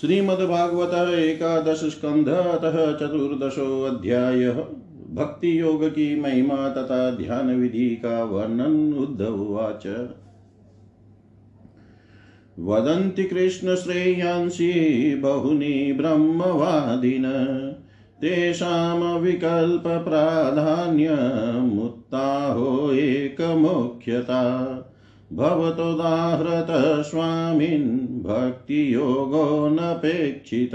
श्रीमद्भागवत एकादश स्कंध अतः चतुर्दशोऽध्याय भक्ति योग की महिमा तथा ध्यान विधि का वर्णन उद्धवाच वदन्ति कृष्णश्रेयांसि बहुनि ब्रह्मवादिन। तेषां विकल्पप्राधान्यमुत्ताहो एकमुख्यता। भवतोदाहृत स्वामिन् भक्तियोगो नपेक्षित।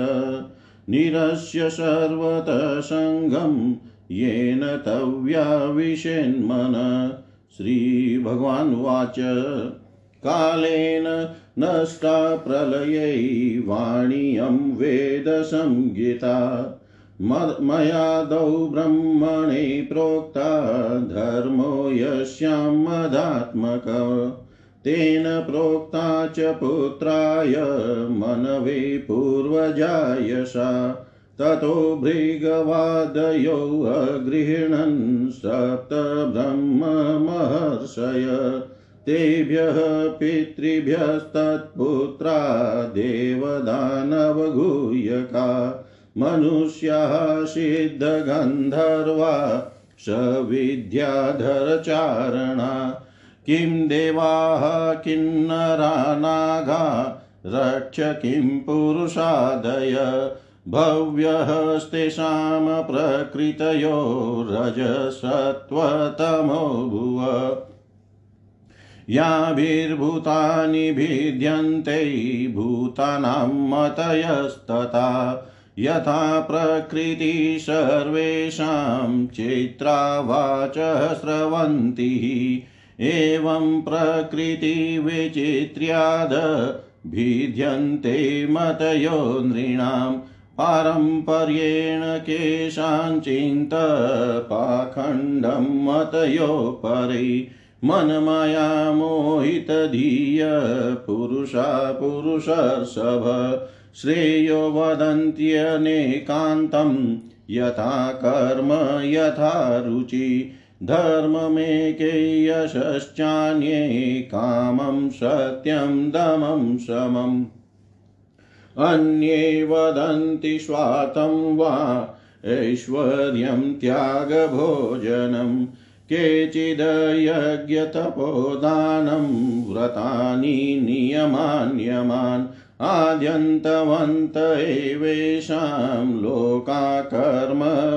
निरस्य सर्वतः सङ्गं येन तव्याविशेन्मन श्रीभगवानुवाच कालेन नष्टा प्रलयै वाणीयं वेदसंज्ञिता मयादौ ब्रह्मणे प्रोक्ता धर्मो यस्यां मदात्मक। तेन प्रोक्ता च पुत्राय मनवे पूर्वजाय सा ततो भृगवादयो अगृह्णन् सप्तब्रह्ममहर्षय तेभ्यः पितृभ्यस्तत्पुत्रा देवदानवगूयका। मनुष्याः सिद्धगन्धर्वा सविद्याधरचारणा किं देवाः किन्नरा नागा रक्ष किं पुरुषादय? भव्यस्तेषां प्रकृतयो रजसत्त्वतमो भुव। याभिर्भूतानि भिद्यन्ते भूतानां मतयस्तथा। यथा प्रकृति सर्वेषां चित्रावाचः स्रवन्ति। एवं प्रकृतिविचित्र्याद भिद्यन्ते मतयो नृणां पारम्पर्येण केषाञ्चिन्त पाखण्डं मतयो परै मनमाया मोहितधिय पुरुषा पुरुषर्षभ श्रेयो वदन्त्यनेकान्तं यथा कर्म यथा रुचि धर्ममेके यशश्चान्ये कामं सत्यं दमं समम्। अन्ये वदन्ति स्वातं वा ऐश्वर्यं त्यागभोजनं, केचिदयज्ञतपोदानं, व्रतानि नियमान्यमान्। आद्यन्तवन्त एवेषां लोका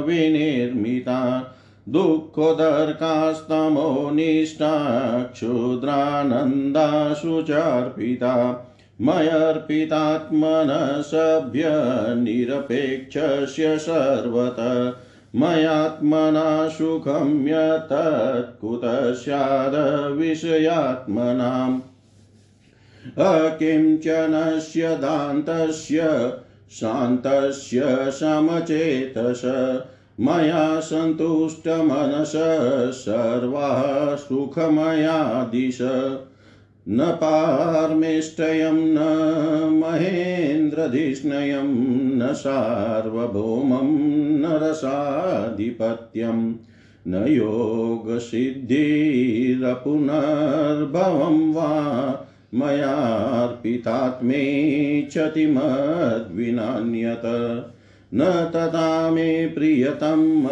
विनिर्मिता दुःखोदर्कास्तमो निष्ठा क्षुद्रानन्दाशु चार्पिता मयर्पितात्मनसभ्य निरपेक्षस्य सर्वत, मयात्मना सुखं यतत्कुतः स्यादविषयात्मनाम् अकिञ्चनस्य दान्तस्य, शान्तस्य समचेतस मया सन्तुष्टमनस, सर्वाः सुखमया दिश। न पार्मेष्टयं, न महेन्द्रधिष्णयं, न सार्वभौमं, न रसाधिपत्यं। न योगसिद्धिरपुनर्भवं वा मयार्पितात्मेच्छति मद्विनान्यत न तथा मे प्रियतम,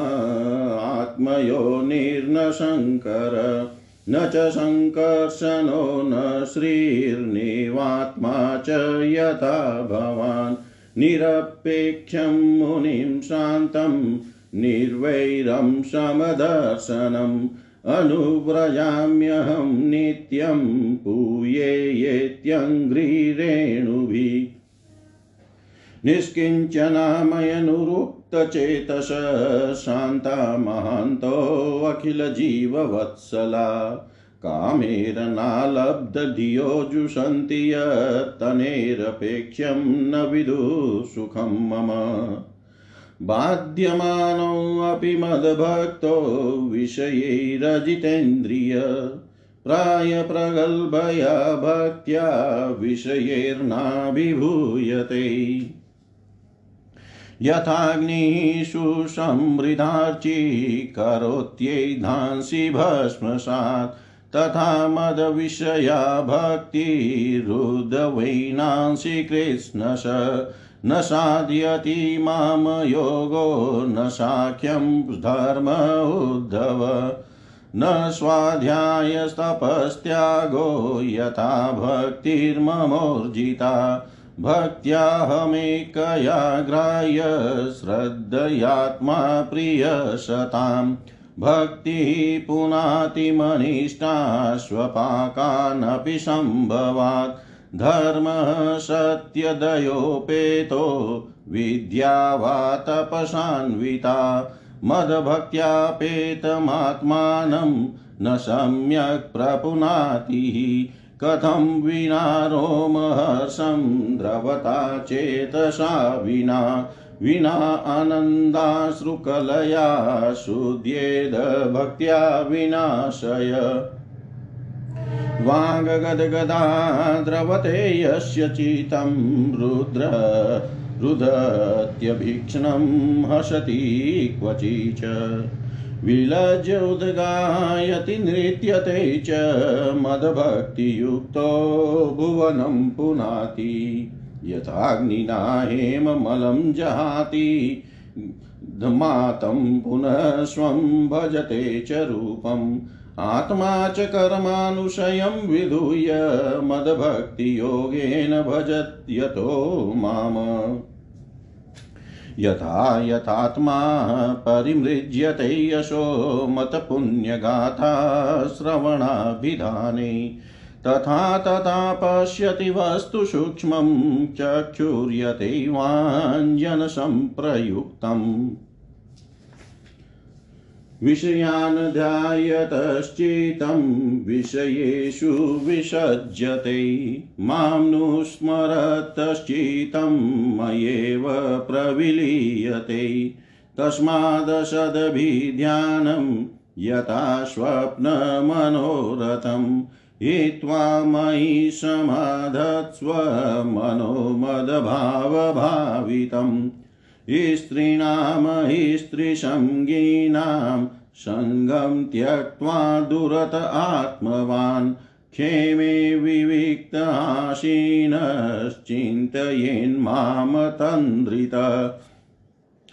आत्मयो निर्न शङ्कर न च सङ्कर्षणो न श्रीर्निवात्मा च यथा भवान्। निरपेक्षं मुनिं शान्तं, निर्वैरं समदर्शनम्। अनुव्रजाम्यहं नित्यं पूयेत्यङ्घ्रिरेणुभिः निष्किञ्चनामयनुरुक्तचेतस शान्ता महान्तोऽखिलजीववत्सला कामेरनालब्धधियो जुषन्ति यत्तनेरपेक्ष्यं न विदुः सुखं मम। बाध्यमानोऽपि मद्भक्तो विषयैरजितेन्द्रिय। प्रायप्रगल्भया भक्त्या विषयैर्नाभिभूयते। यथाग्निषु समृद्धार्ची करोत्यैधांसि भस्मसात्। तथा मदविषया भक्तिरुद्वैनांसि कृष्णश न साधयति माँ योगो न साख्यं धर्म उद्धव। न स्वाध्यायस्तपस्त्यागो यथा भक्तिर्ममोर्जिता। भक्त्याहमेकया ग्राह्य श्रद्धयात्मा प्रियसताम् भक्तिः पुनातिमनिष्ठा स्वपाकानपि सम्भवात् धर्मः सत्यदयोपेतो विद्या वा तपसान्विता मदभक्त्यापेतमात्मानं न सम्यक् प्रपुनातिः कथं विना रोमहर्षं द्रवता चेतसा विना विना आनन्दाश्रुकलया शुद्ध्येद भक्त्या विनाशय। वाङ्गगदगदा द्रवते यस्य चितं रुद्र रुदत्यभीक्षणं हसति क्वचि च विलज्य उद्गायति नृत्यते च मदभक्तियुक्तो भुवनं पुनाति। यथाग्निना हेममलं जहाति। मातं पुनः स्वं भजते च रूपम्। आत्मा च कर्मानुशयं विधूय मदभक्तियोगेन भजत्यतो माम। यथा यथात्मा परिमृज्यते यशो मतपुण्यगाथा श्रवणाभिधाने। तथा तथा पश्यति वस्तु सूक्ष्मं चक्षुर्यते वाञ्जनसम्प्रयुक्तम्। विषयान् ध्यायतश्चितं विषयेषु विसज्जते माँ नुस्मरतश्चितं मयेव प्रविलीयते। तस्मादसदभिध्यानं यथा स्वप्नमनोरथम् हित्वा मयि समाधत्स्व मनोमदभावभावितम् स्त्रीणां स्त्रीसङ्गीनां सङ्गं त्यक्त्वा दुरत आत्मवान्। क्षेमे विविक्तासीनश्चिन्तयेन्मामतन्द्रित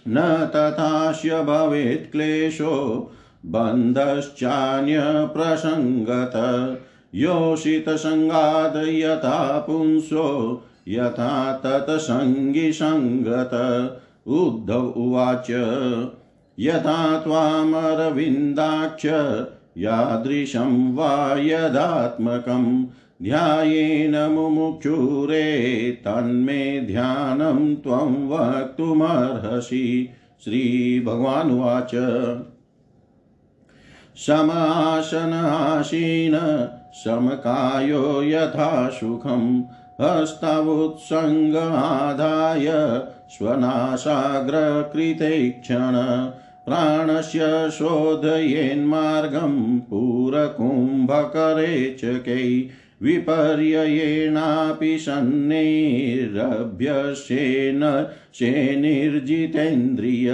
न तथास्य भवेत् क्लेशो, बन्धश्चान्यप्रसङ्गत। योषितसङ्गाद् यथा पुंसो, यथा तत्सङ्गिसङ्गत। उद्धव उवाच, यथा त्वामरविन्दाक्ष, यादृशं वा यदात्मकं, ध्यायेन मुमुक्षुरे, तन्मे ध्यानं त्वं वक्तुमर्हसि। श्रीभगवानुवाच। समासनासीन समकायो यथा सुखम् हस्तवुत्सङ्गाधाय स्वनाशाग्रकृते क्षण प्राणस्य शोधयेन्मार्गं पूरकुम्भकरे च कै विपर्ययेणापि सन्निरभ्यसेन शेनिर्जितेन्द्रिय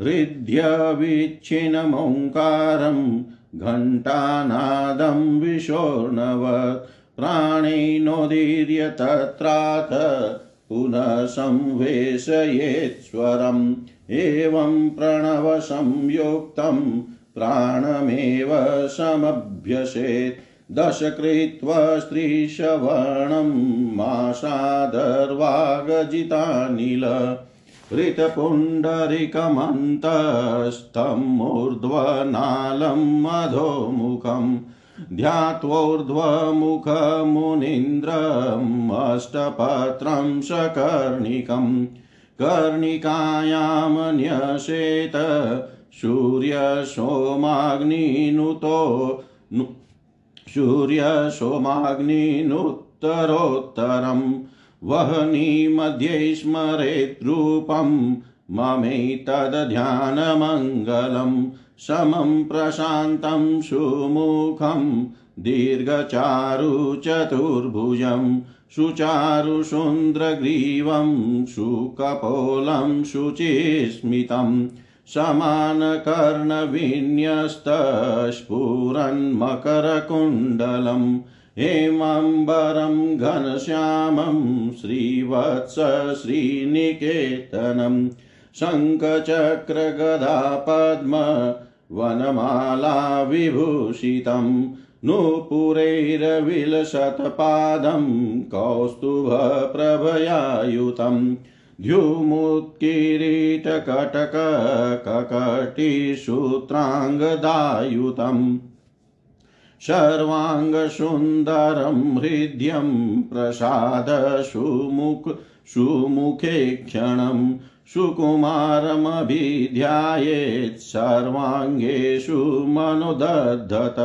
हृद्यविच्छिन्नमोङ्कारं घण्टानादं विशोर्णवत् प्राणेनोदीर्य तत्राथ पुनः संवेशयेत्स्वरम् एवं प्रणवसंयुक्तं प्राणमेव समभ्यसेत्। दश कृत्वा स्त्रीशवणं मासादर्वागजितानिल हृतपुण्डरिकमन्तस्थं मूर्ध्वनालं मधोमुखम् ध्यात्वोर्ध्वमुखमुनीन्द्रम् अष्टपत्रं सकर्णिकम् कर्णिकायां न्यसेत सूर्यसोमाग्निनुतो सूर्यसोमाग्निनुत्तरोत्तरम् वह्निमध्ये स्मरेद्रूपं ममैतद्ध्यानमङ्गलम् समं प्रशान्तं सुमुखं दीर्घचारुचतुर्भुजं सुचारुशुन्द्रग्रीवं सुकपोलं शुचिस्मितं समानकर्णविन्यस्तस्फुरन्मकरकुण्डलम् हेमाम्बरं घनश्यामं श्रीवत्स श्रीनिकेतनं शङ्खचक्रगदा पद्म वनमाला विभूषितं नूपुरैरविलसत्पादं कौस्तुभप्रभयायुतं द्युमुत्किरीटकटककटिसूत्राङ्गदायुतम् सर्वाङ्गसुन्दरं हृद्यं प्रसादसुमुख सुमुखे क्षणं सुकुमारमभिध्यायेत् सर्वाङ्गेषु मनोदधत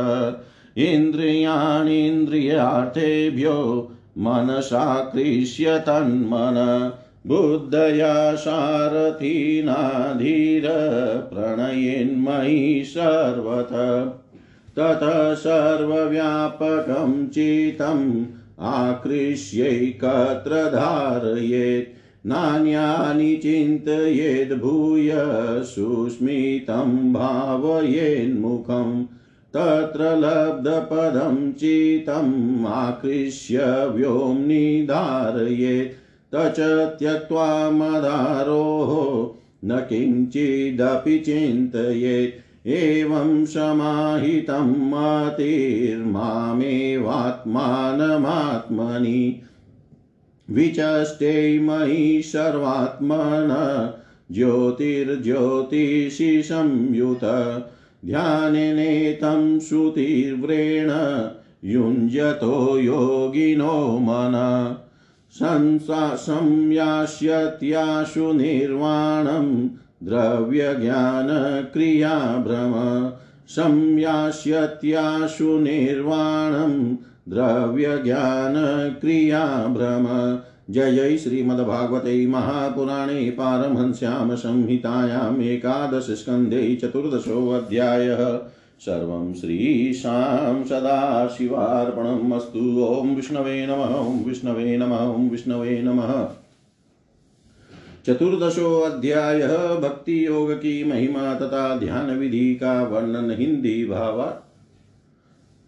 इन्द्रियाणीन्द्रियार्थेभ्यो मनसा कृष्य तन्मन। बुद्धया सारथिनाधीर प्रणयेन्मयि सर्वथ ततः सर्वव्यापकं चितम् आकृष्यैकत्र धारयेत्। नान्यानि चिन्तयेद्भूय सुस्मितं भावयेन्मुखम् तत्र लब्धपदं चितम् आकृष्य व्योम्नि धारयेत् तच त्यक्त्वा मदारोः न किञ्चिदपि चिन्तयेत्, एवं समाहितं मतिर्मामेवात्मानमात्मनि विचष्टे मयि सर्वात्मन ज्योतिर्ज्योतिषि संयुत। ध्यानेनेतं श्रुतिर्व्रेण युञ्जतो योगिनो मन। संयास्यत्याशु निर्वाणम् द्रव्यज्ञानक्रियाभ्रम। संयास्यत्याशु निर्वाणं द्रव्यज्ञानक्रियाभ्रम। जय जय श्रीमद्भागवते महापुराणे पारमहंस्यां संहितायाम् एकादशस्कन्धे चतुर्दशोऽध्यायः। सर्वं श्रीशां सदाशिवार्पणम् अस्तु। ॐ विष्णवे नमः, ॐ विष्णवे नमः, ॐ विष्णवे नमः। चतुर्दशो अध्याय भक्ति योग की महिमा तथा ध्यान विधि का वर्णन हिंदी भावा।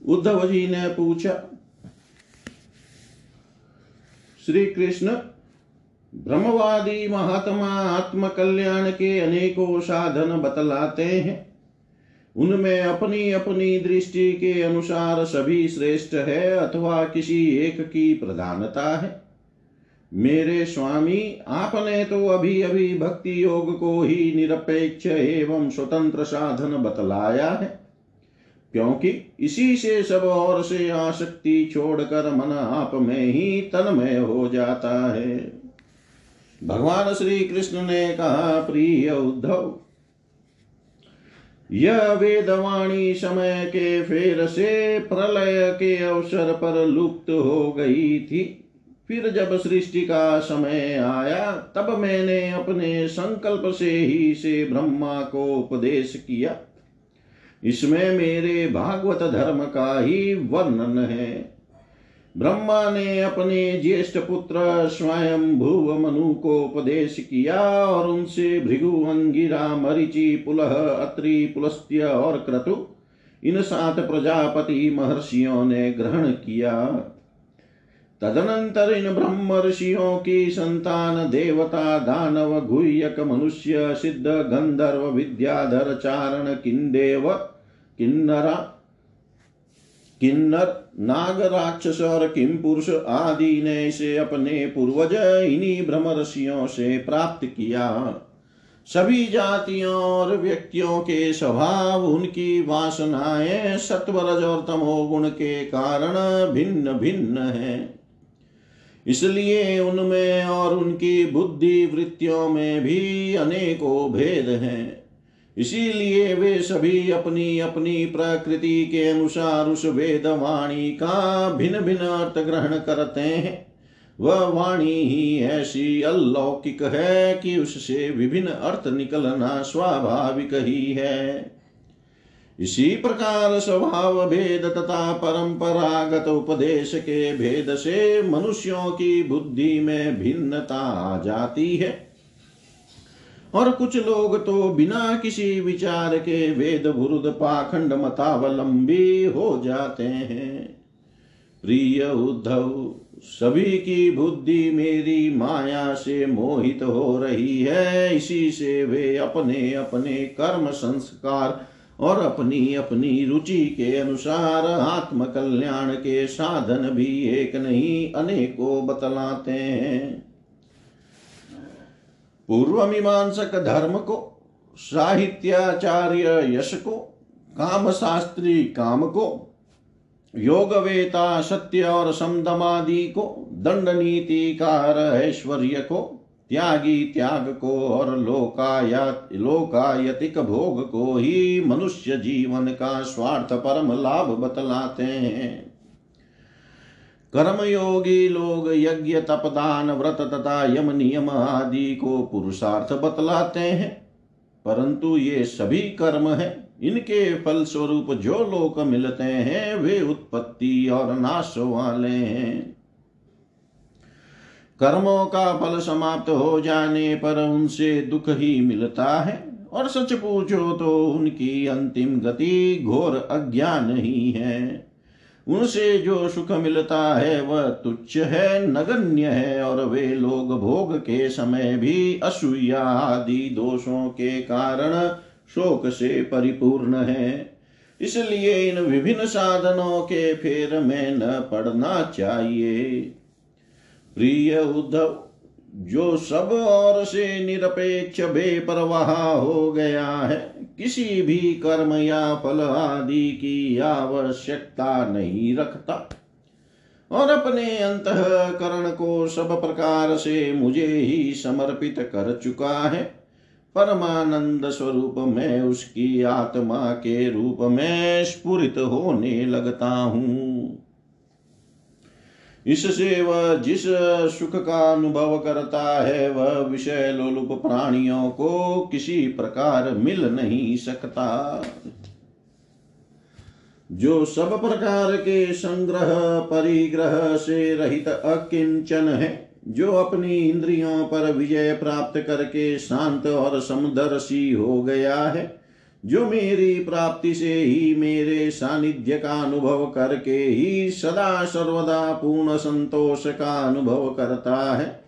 उद्धव जी ने पूछा श्री कृष्ण ब्रह्मवादी महात्मा आत्म कल्याण के अनेकों साधन बतलाते हैं। उनमें अपनी अपनी दृष्टि के अनुसार सभी श्रेष्ठ है अथवा किसी एक की प्रधानता है। मेरे स्वामी, आपने तो अभी अभी भक्ति योग को ही निरपेक्ष एवं स्वतंत्र साधन बतलाया है। क्योंकि इसी से सब और से आसक्ति छोड़कर मन आप में ही तन्मय हो जाता है। भगवान श्री कृष्ण ने कहा, प्रिय उद्धव, यह वेदवाणी समय के फेर से प्रलय के अवसर पर लुप्त हो गई थी। फिर जब सृष्टि का समय आया, तब मैंने अपने संकल्प से ही से ब्रह्मा को उपदेश किया। इसमें मेरे भागवत धर्म का ही वर्णन है। ब्रह्मा ने अपने ज्येष्ठ पुत्र स्वयं भुव मनु को उपदेश किया और उनसे भृगु, अंगिरा, मरिचि, पुलह, अत्रि, पुलस्त्य और क्रतु, इन सात प्रजापति महर्षियों ने ग्रहण किया। तदनंतर इन ब्रह्म ऋषियों की संतान देवता, दानव, गुह्यक, मनुष्य, सिद्ध, गंधर्व, विद्याधर, चारण किन्देव किन्नरा, किन्नर नाग राक्षस और किम पुरुष आदि ने से अपने पूर्वज, इन्हीं ब्रह्म ऋषियों से प्राप्त किया। सभी जातियों और व्यक्तियों के स्वभाव, उनकी वासनाएँ सत्वरज और तमोगुण के कारण भिन्न भिन्न हैं। इसलिए उनमें और उनकी बुद्धि वृत्तियों में भी अनेकों भेद हैं। इसीलिए वे सभी अपनी अपनी प्रकृति के अनुसार उस वेद वाणी का भिन्न भिन्न अर्थ ग्रहण करते हैं। वह वाणी ही ऐसी अलौकिक है कि उससे विभिन्न अर्थ निकलना स्वाभाविक ही है। इसी प्रकार स्वभाव भेद तथा परंपरागत उपदेश के भेद से मनुष्यों की बुद्धि में भिन्नता आ जाती है। और कुछ लोग तो बिना किसी विचार के वेद भुरुद पाखंड मतावलंबी हो जाते हैं। प्रिय उद्धव, सभी की बुद्धि मेरी माया से मोहित हो रही है। इसी से वे अपने अपने कर्म संस्कार और अपनी अपनी रुचि के अनुसार आत्म कल्याण के साधन भी एक नहीं, अनेकों बतलाते हैं। पूर्व मीमांसक धर्म को, साहित्याचार्य यश को काम शास्त्री काम को योग वेता सत्य और समदमादि को दंड नीति कार ऐश्वर्य को, त्यागी त्याग को और लोकाया, लोकायतिक भोग को ही मनुष्य जीवन का स्वार्थ परम लाभ बतलाते हैं। कर्मयोगी लोग यज्ञ, तपदान, व्रत तथा यम नियम आदि को पुरुषार्थ बतलाते हैं। परंतु ये सभी कर्म है। इनके फल स्वरूप जो लोक मिलते हैं, वे उत्पत्ति और नाश वाले हैं। कर्मों का फल समाप्त हो जाने पर उनसे दुख ही मिलता है। और सच पूछो तो उनकी अंतिम गति घोर अज्ञान ही है। उनसे जो सुख मिलता है, वह तुच्छ है, नगण्य है, और वे लोग भोग के समय भी असूया आदि दोषों के कारण शोक से परिपूर्ण है। इसलिए इन विभिन्न साधनों के फेर में न पड़ना चाहिए। प्रिय उद्धव, जो सब और से निरपेक्ष बेपरवाह हो गया है किसी भी कर्म या फल आदि की आवश्यकता नहीं रखता। और अपने अंतकरण को सब प्रकार से मुझे ही समर्पित कर चुका है। परमानंद स्वरूप में उसकी आत्मा के रूप में स्फुरित होने लगता हूँ। इससे वह जिस सुख का अनुभव करता है, वह विषय लोलुप प्राणियों को किसी प्रकार मिल नहीं सकता। जो सब प्रकार के संग्रह, परिग्रह से रहित अकिंचन है, जो अपनी इंद्रियों पर विजय प्राप्त करके शांत और समदर्शी हो गया है जो मेरी प्राप्ति से ही मेरे सानिध्य का अनुभव करके ही सदा सर्वदा पूर्ण संतोष का अनुभव करता है।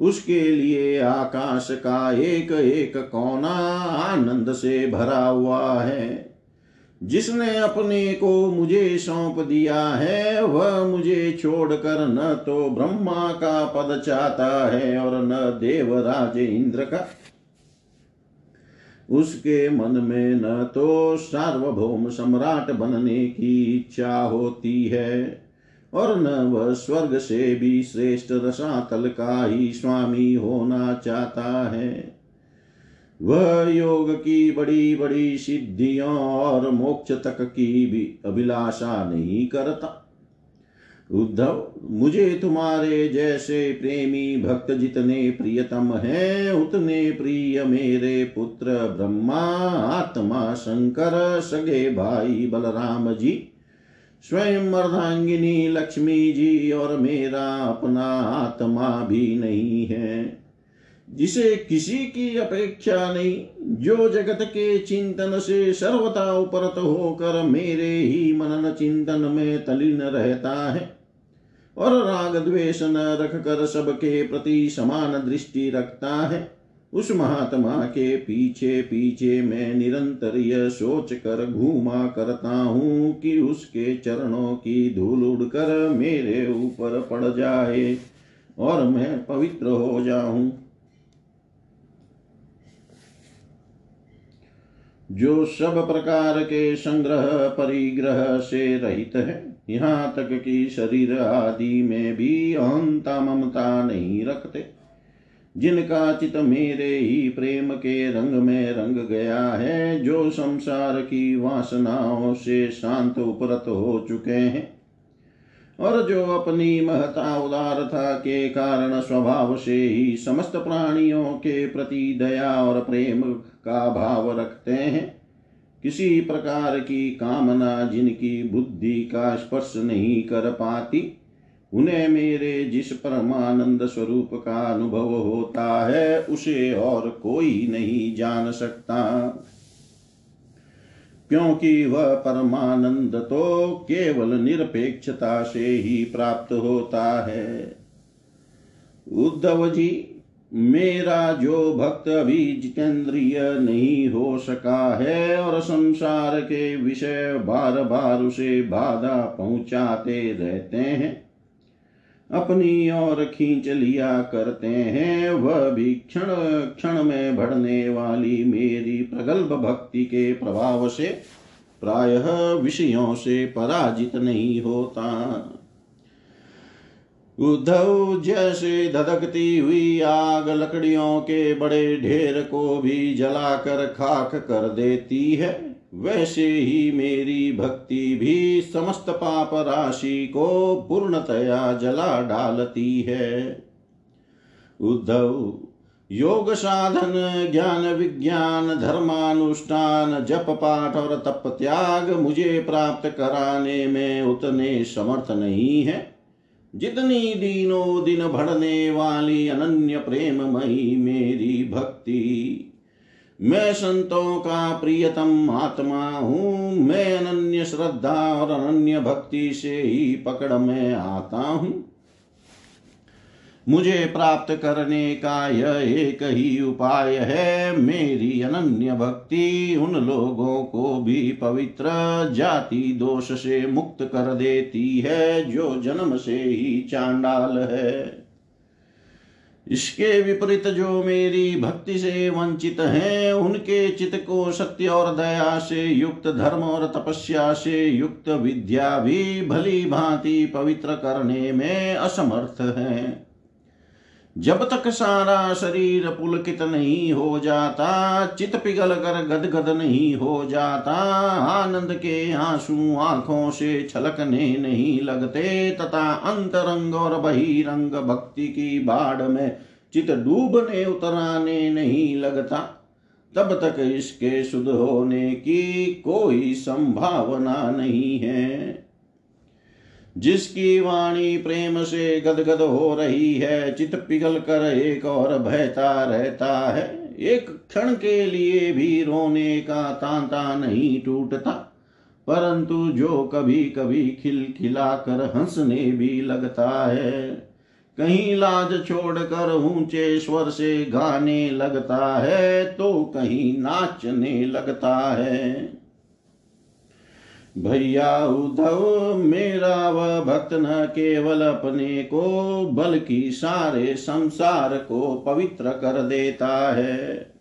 उसके लिए आकाश का एक एक कोना आनंद से भरा हुआ है। जिसने अपने को मुझे सौंप दिया है, वह मुझे छोड़कर न तो ब्रह्मा का पद चाहता है और न देवराज इंद्र का। उसके मन में न तो सार्वभौम सम्राट बनने की इच्छा होती है, और न वह स्वर्ग से भी श्रेष्ठ रसातल का ही स्वामी होना चाहता है। वह योग की बड़ी बड़ी सिद्धियों और मोक्ष तक की भी अभिलाषा नहीं करता। उद्धव, मुझे तुम्हारे जैसे प्रेमी भक्त जितने प्रियतम हैं, उतने प्रिय मेरे पुत्र ब्रह्मा, आत्मा शंकर, सगे भाई बलराम जी, स्वयं अर्धांगिनी लक्ष्मी जी और मेरा अपना आत्मा भी नहीं है। जिसे किसी की अपेक्षा नहीं, जो जगत के चिंतन से सर्वता उपरत होकर मेरे ही मनन चिंतन में तलीन रहता है और राग द्वेष न रख कर सबके प्रति समान दृष्टि रखता है। उस महात्मा के पीछे पीछे मैं निरंतर यह सोच कर घूमा करता हूँ कि उसके चरणों की धूल उड़कर मेरे ऊपर पड़ जाए और मैं पवित्र हो जाऊँ। जो सब प्रकार के संग्रह परिग्रह से रहित है, यहाँ तक कि शरीर आदि में भी अहंता ममता नहीं रखते। जिनका चित मेरे ही प्रेम के रंग में रंग गया है, जो संसार की वासनाओं से शांत उपरत हो चुके हैं और जो अपनी महता उदारता के कारण स्वभाव से ही समस्त प्राणियों के प्रति दया और प्रेम का भाव रखते हैं, किसी प्रकार की कामना जिनकी बुद्धि का स्पर्श नहीं कर पाती, उन्हें मेरे जिस परमानंद स्वरूप का अनुभव होता है, उसे और कोई नहीं जान सकता। क्योंकि वह परमानंद तो केवल निरपेक्षता से ही प्राप्त होता है। उद्धव जी, मेरा जो भक्त अभी जितेंद्रिय नहीं हो सका है और संसार के विषय बार बार उसे बाधा पहुंचाते रहते हैं अपनी ओर खींच लिया करते हैं। वह भी क्षण क्षण में बढ़ने वाली मेरी प्रगल्भ भक्ति के प्रभाव से प्रायः विषयों से पराजित नहीं होता। उद्धव जैसे धधकती हुई आग लकड़ियों के बड़े ढेर को भी जलाकर खाक कर देती है। वैसे ही मेरी भक्ति भी समस्त पाप राशि को पूर्णतया जला डालती है। उद्धव, योग साधन, ज्ञान विज्ञान, धर्मानुष्ठान, जप पाठ और तप त्याग मुझे प्राप्त कराने में उतने समर्थ नहीं है। जितनी दिनों दिन बढ़ने वाली अनन्य प्रेममयी मेरी भक्ति मैं संतों का प्रियतम आत्मा हूँ। मैं अनन्य श्रद्धा और अनन्य भक्ति से ही पकड़ में आता हूँ। मुझे प्राप्त करने का यह एक ही उपाय है। मेरी अनन्य भक्ति उन लोगों को भी पवित्र जाति दोष से मुक्त कर देती है, जो जन्म से ही चांडाल है। इसके विपरीत जो मेरी भक्ति से वंचित हैं, उनके चित को सत्य और दया से युक्त, धर्म और तपस्या से युक्त विद्या भी भली भांति पवित्र करने में असमर्थ है। जब तक सारा शरीर पुलकित नहीं हो जाता, चित पिघल कर गदगद नहीं हो जाता, आनंद के आँसू आँखों से छलकने नहीं लगते, तथा अंतरंग और बहिरंग भक्ति की बाढ़ में चित डूबने उतराने नहीं लगता। तब तक इसके शुद्ध होने की कोई संभावना नहीं है। जिसकी वाणी प्रेम से गदगद हो रही है चित पिघल कर एक और बहता रहता है। एक क्षण के लिए भी रोने का तांता नहीं टूटता, परंतु जो कभी कभी खिलखिला कर हंसने भी लगता है। कहीं लाज छोड़कर ऊँचे स्वर से गाने लगता है तो कहीं नाचने लगता है। भैया उद्धव, मेरा वह भक्त न केवल अपने को, बल्कि सारे संसार को पवित्र कर देता है।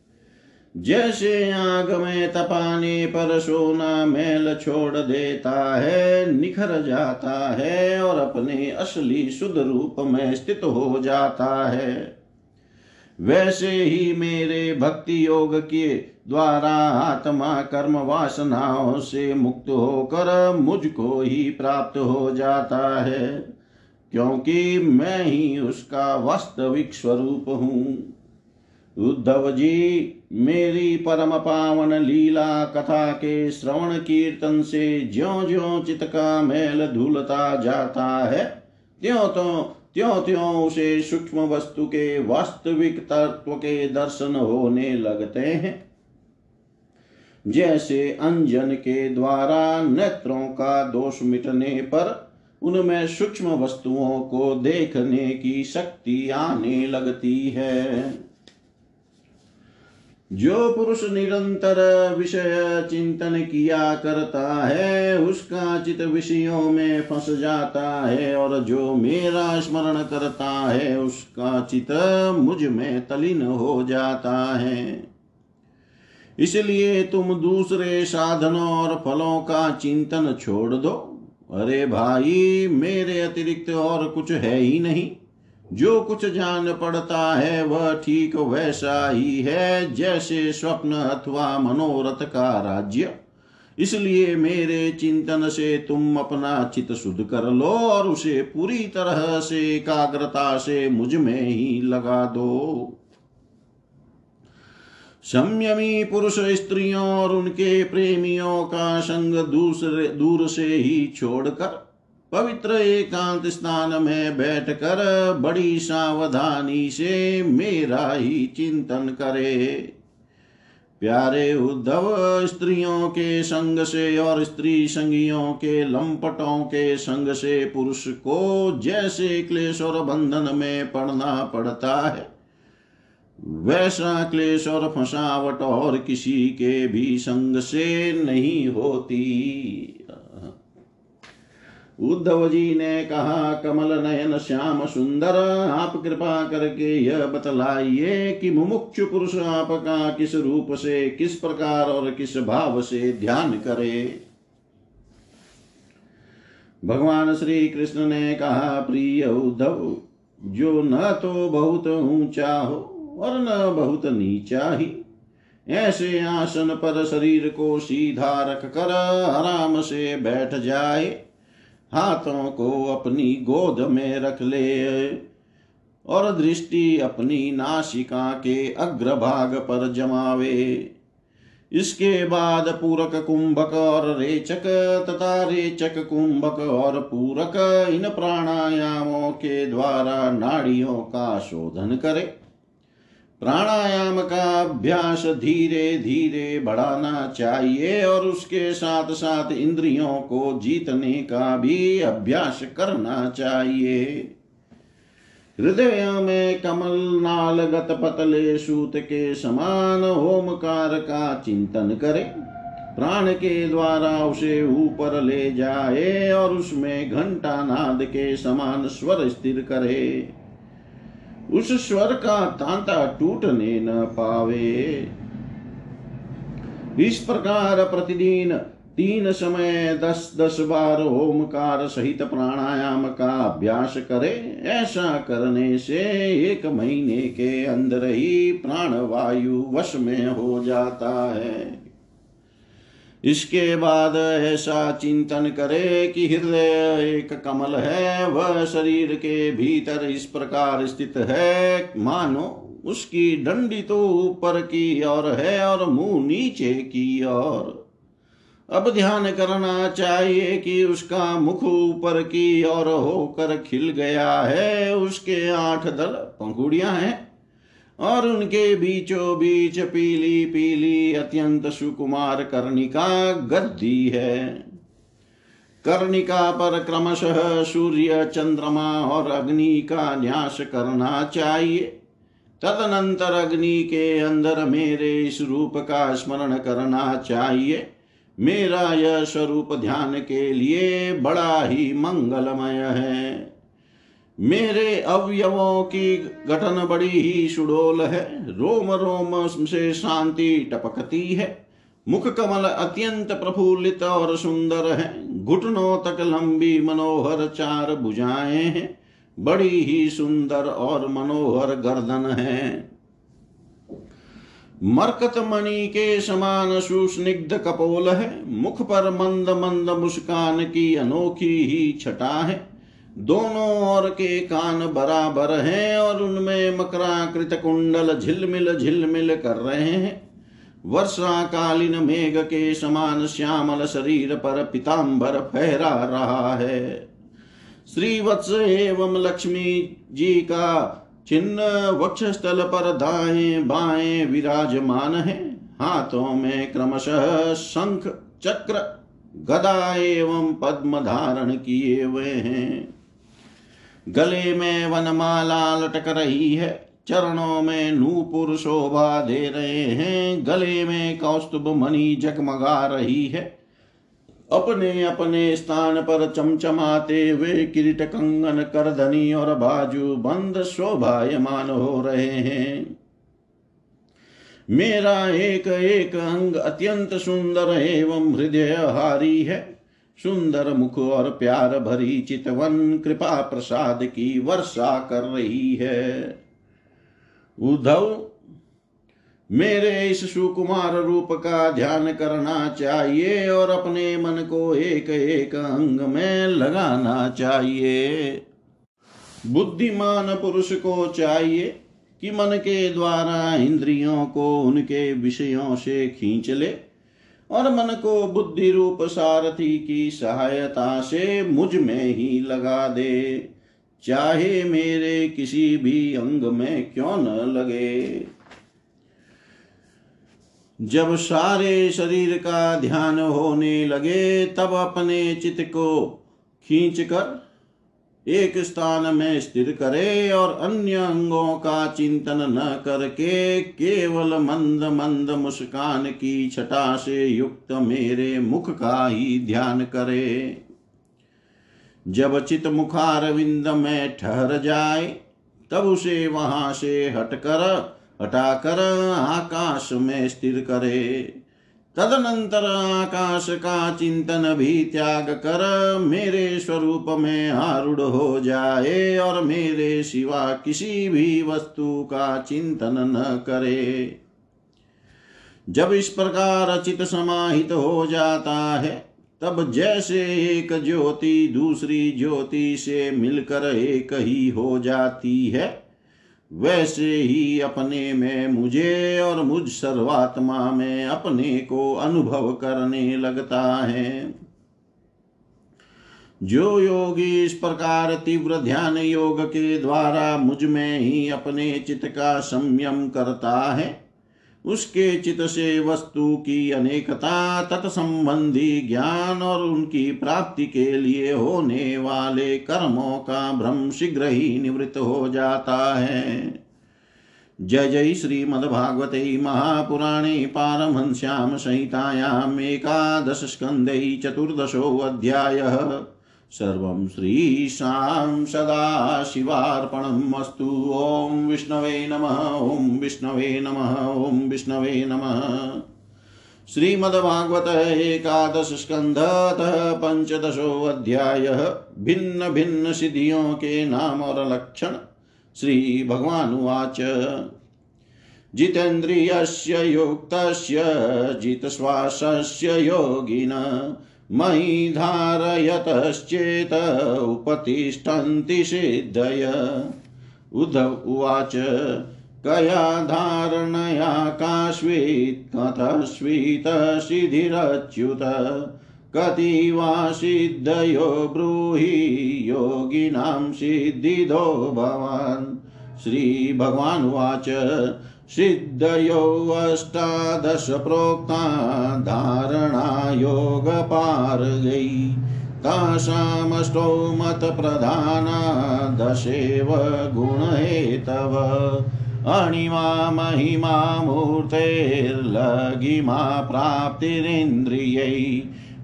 जैसे आग में तपाने पर सोना मैल छोड़ देता है, निखर जाता है और अपने असली शुद्ध रूप में स्थित हो जाता है। वैसे ही मेरे भक्ति योग के द्वारा आत्मा कर्म वासनाओं से मुक्त होकर मुझको ही प्राप्त हो जाता है, क्योंकि मैं ही उसका वास्तविक स्वरूप हूँ। उद्धव जी, मेरी परम पावन लीला कथा के श्रवण कीर्तन से ज्यो ज्यो चित का मैल धुलता जाता है त्यों तो त्यों त्यों उसे सूक्ष्म वस्तु के वास्तविक तत्व के दर्शन होने लगते हैं। जैसे अंजन के द्वारा नेत्रों का दोष मिटने पर उनमें सूक्ष्म वस्तुओं को देखने की शक्ति आने लगती है। जो पुरुष निरंतर विषय चिंतन किया करता है, उसका चित विषयों में फंस जाता है और जो मेरा स्मरण करता है, उसका चित मुझमें तलीन हो जाता है। इसलिए तुम दूसरे साधनों और फलों का चिंतन छोड़ दो। अरे भाई, मेरे अतिरिक्त और कुछ है ही नहीं। जो कुछ जान पड़ता है, वह ठीक वैसा ही है, जैसे स्वप्न अथवा मनोरथ का राज्य। इसलिए मेरे चिंतन से तुम अपना चित शुद्ध कर लो और उसे पूरी तरह से एकाग्रता से मुझमें ही लगा दो। संयमी पुरुष स्त्रियों और उनके प्रेमियों का संग दूसरे, दूर से ही छोड़कर पवित्र एकांत स्थान में बैठकर बड़ी सावधानी से मेरा ही चिंतन करे। प्यारे उद्धव, स्त्रियों के संग से और स्त्री संगियों के लंपटों के संग से पुरुष को जैसे क्लेश और बंधन में पड़ना पड़ता है। वैसा क्लेश और फसावट और किसी के भी संग से नहीं होती। उद्धव जी ने कहा, कमल नयन श्याम सुंदर, आप कृपा करके यह बतलाइए कि मुमुक्षु पुरुष आपका किस रूप से, किस प्रकार और किस भाव से ध्यान करे। भगवान श्री कृष्ण ने कहा, प्रिय उद्धव, जो न तो बहुत ऊँचा हो और न बहुत नीचा ही। ऐसे आसन पर शरीर को सीधा रख कर आराम से बैठ जाए। हाथों को अपनी गोद में रख ले और दृष्टि अपनी नासिका के अग्रभाग पर जमावे। इसके बाद पूरक कुंभक और रेचक तथा रेचक कुंभक और पूरक इन प्राणायामों के द्वारा नाड़ियों का शोधन करे। प्राणायाम का अभ्यास धीरे धीरे बढ़ाना चाहिए और उसके साथ साथ इंद्रियों को जीतने का भी अभ्यास करना चाहिए। हृदय में कमल नालगत पतले सूत के समान ओमकार का चिंतन करे। प्राण के द्वारा उसे ऊपर ले जाए और उसमें घंटा नाद के समान स्वर स्थिर करे। उस स्वर का तांता टूटने न पावे। इस प्रकार प्रतिदिन तीन समय दस दस बार ओमकार सहित प्राणायाम का अभ्यास करे, ऐसा करने से एक महीने के अंदर ही प्राण वायु वश में हो जाता है। इसके बाद ऐसा चिंतन करे कि हृदय एक कमल है, वह शरीर के भीतर इस प्रकार स्थित है। मानो उसकी डंडी तो ऊपर की ओर है और मुँह नीचे की ओर। अब ध्यान करना चाहिए कि उसका मुख ऊपर की ओर होकर खिल गया है। उसके आठ दल पंखुड़ियाँ हैं। और उनके बीचों बीच पीली पीली अत्यंत सुकुमार कर्णिका गद्दी है। कर्णिका पर क्रमशः सूर्य, चंद्रमा और अग्नि का न्यास करना चाहिए। तदनंतर अग्नि के अंदर मेरे इस रूप का स्मरण करना चाहिए। मेरा यह स्वरूप ध्यान के लिए बड़ा ही मंगलमय है। मेरे अवयवों की गठन बड़ी ही सुडोल है। रोम रोम से शांति टपकती है। मुख कमल अत्यंत प्रफुल्लित और सुंदर है। घुटनों तक लंबी मनोहर चार भुजाएँ हैं। बड़ी ही सुंदर और मनोहर गर्दन है। मरकत मणि के समान सुस्निग्ध कपोल है। मुख पर मंद मंद मुस्कान की अनोखी ही छटा है। दोनों ओर के कान बराबर हैं और उनमें मकराकृत कुंडल झिलमिल झिलमिल कर रहे हैं। वर्षा कालीन मेघ के समान श्यामल शरीर पर पिताम्बर फहरा रहा है। श्रीवत्स एवं लक्ष्मी जी का चिन्ह वक्षस्थल पर दाएँ बाएँ विराजमान है। हाथों में क्रमशः शंख, चक्र, गदा एवं पद्म धारण किए हुए हैं। गले में वनमाला लटक रही है, चरणों में नूपुर शोभा दे रहे हैं, गले में कौस्तुभ मणि जगमगा रही है। अपने अपने स्थान पर चमचमाते हुए किरीट कंगन, करधनी और बाजू बंद शोभायमान हो रहे हैं। मेरा एक एक अंग अत्यंत सुंदर एवं हृदय हारी है। सुंदर मुख और प्यार भरी चितवन कृपा प्रसाद की वर्षा कर रही है। उद्धव, मेरे इस सुकुमार रूप का ध्यान करना चाहिए और अपने मन को एक एक अंग में लगाना चाहिए। बुद्धिमान पुरुष को चाहिए कि मन के द्वारा इंद्रियों को उनके विषयों से खींच ले। और मन को बुद्धि रूप सारथी की सहायता से मुझमें ही लगा दे। चाहे मेरे किसी भी अंग में क्यों न लगे। जब सारे शरीर का ध्यान होने लगे, तब अपने चित्त को खींच कर एक स्थान में स्थिर करे और अन्य अंगों का चिंतन न करके केवल मंद मंद मुस्कान की छटा से युक्त मेरे मुख का ही ध्यान करे। जब चित मुखारविंद में ठहर जाए, तब उसे वहाँ से हटकर, हटाकर आकाश में स्थिर करे। तदनंतर आकाश का चिंतन भी त्याग कर मेरे स्वरूप में आरूढ़ हो जाए और मेरे सिवा किसी भी वस्तु का चिंतन न करे। जब इस प्रकार चित समाहित हो जाता है, तब जैसे एक ज्योति दूसरी ज्योति से मिलकर एक ही हो जाती है। वैसे ही अपने में मुझे और मुझ सर्वात्मा में अपने को अनुभव करने लगता है। जो योगी इस प्रकार तीव्र ध्यान योग के द्वारा मुझमें ही अपने चित्त का संयम करता है उसके चित से वस्तु की अनेकता तत्संबंधी ज्ञान और उनकी प्राप्ति के लिए होने वाले कर्मों का भ्रम शीघ्र ही निवृत्त हो जाता है। जय जय श्रीमद्भागवते महापुराणे पारमहंस्यां संहितायाम् एकादशस्कन्धे चतुर्दशोऽध्यायः सर्वं श्रीशां सदाशिवार्पणम् ॐ विष्णवे नमः, ॐ विष्णवे नमः, ॐ विष्णवे नमः। श्रीमद्भागवत एकादश स्कंधतः पंचदशोऽध्यायः भिन्न भिन्न सिद्धियों के नाम और लक्षण। श्री भगवानुवाच जितेन्द्रियस्य, युक्तस्य, जितश्वासस्य, योगिन। मयि धारयतश्चेत उपतिष्ठन्ति सिद्धय। उद्धव उवाच, कया धारणया काश्वीत् कथस्वीतशिधिरच्युत कति वा सिद्धयो ब्रूहि, योगिनां सिद्धिदो भवान्। श्रीभगवानुवाच सिद्धयो अष्टादश प्रोक्ता धारणा योगपारगै तासामष्टौ मतप्रधाना दशेव गुणहेतव अणिमा महिमा मूर्तेर्लघिमा प्राप्तिरिन्द्रियै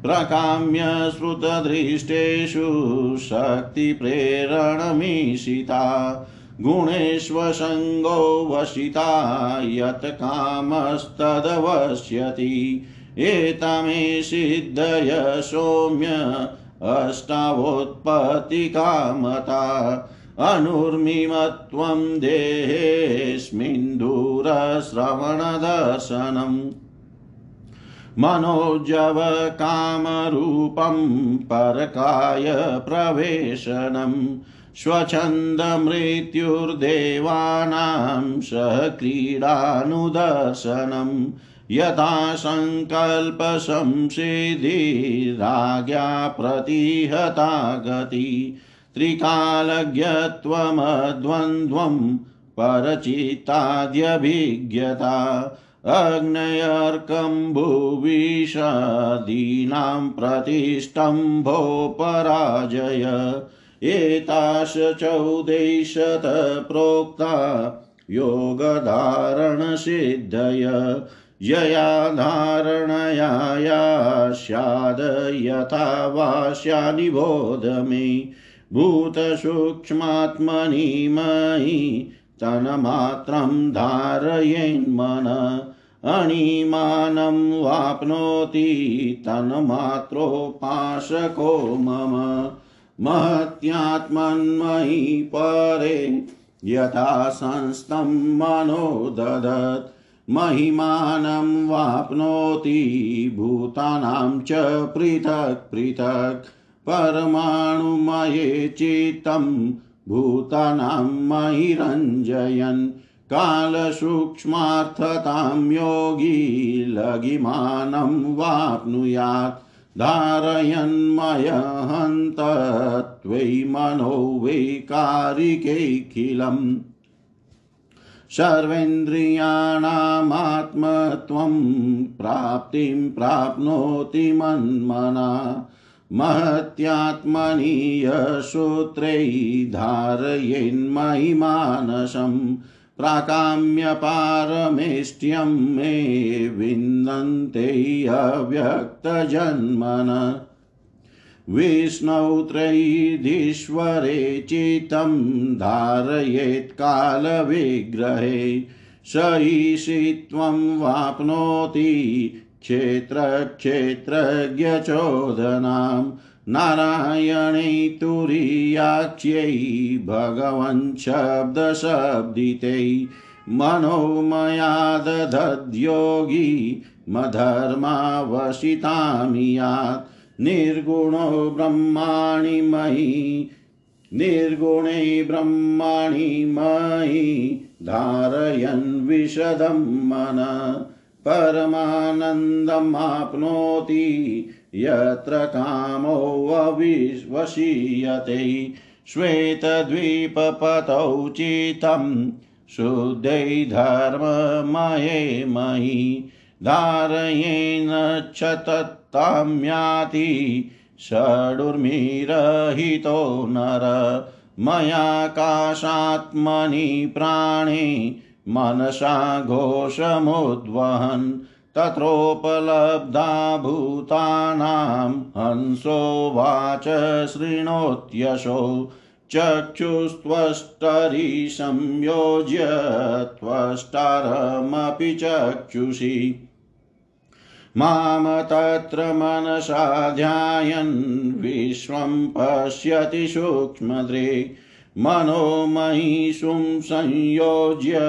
प्रकाम्य श्रुतदृष्टेषु शक्तिप्रेरणमीशिता गुणेष्वसङ्गो वशिता यत् कामस्तदवश्यति। एतमे सिद्धय सौम्य अष्टावोत्पत्तिकामता। अनुर्मिमत्वं देहेऽस्मिन् दूरश्रवणदर्शनम्। मनोजवकामरूपं परकाय प्रवेशनम्। स्वच्छन्दमृत्युर्देवानां सहक्रीडानुदर्शनम् यथा सङ्कल्पसंसिधिराज्ञा प्रतिहता गति त्रिकालज्ञत्वमद्वन्द्वं परचित्ताद्यभिज्ञता अग्नयर्कम्भुविषदीनां प्रतिष्ठम्भोपराजय एताश चौदैशत प्रोक्ता योगधारणसिद्धय। यया धारणया या स्याद यथा वा स्यानिबोध मे। भूतसूक्ष्मात्मनि मयि तन्मात्रं धारयेन्मन। अणिमानं वाप्नोति तन्मात्रोपासको मम। महत्यात्मन्मयि परे यथा संस्थं मनो ददत्, महिमानं वाप्नोति भूतानां च पृथक् पृथक्। परमाणुमये चित्तं भूतानां महिरञ्जयन् कालसूक्ष्मार्थतां योगी लघिमानं वाप्नुयात्। धारयन्मयहन्त त्वयि मनो वैकारिकैखिलम् सर्वेन्द्रियाणामात्मत्वं प्राप्तिं प्राप्नोति मन्मना। महत्यात्मनि यसूत्रैः धारयेन्मयि मानसम्। प्राकाम्यपारमेष्ट्यं मे विन्दन्ते अव्यक्तजन्मन। विष्णौ त्रैधीश्वरे चित्तं धारयेत् कालविग्रहे। स ईशित्वं वाप्नोति क्षेत्रक्षेत्रज्ञचोदनां नारायणे तुरीयाख्यै भगवन् शब्दशब्दितै मनोमया दधद्योगी मधर्मावसितामियात् निर्गुणो ब्रह्माणि मयि निर्गुणे ब्रह्माणि मयि धारयन् विशदं मन परमानन्दमाप्नोति यत्र कामोऽविवशीयते श्वेतद्वीपपतौ चितं शुद्धै धर्ममये मयि धारयेन च तत्ताम्याति षडुर्मिरहितो नर। मयाकाशात्मनि प्राणे मनसा घोषमुद्वहन्। तत्रोपलब्धा भूतानां हंसोवाच शृणोत्यशो चक्षुस्त्वष्टरि संयोज्य त्वष्टारमपि चक्षुषि। माम तत्र मनसा ध्यायन् विश्वं पश्यति सूक्ष्मदृक् मनोमयीषुं संयोज्य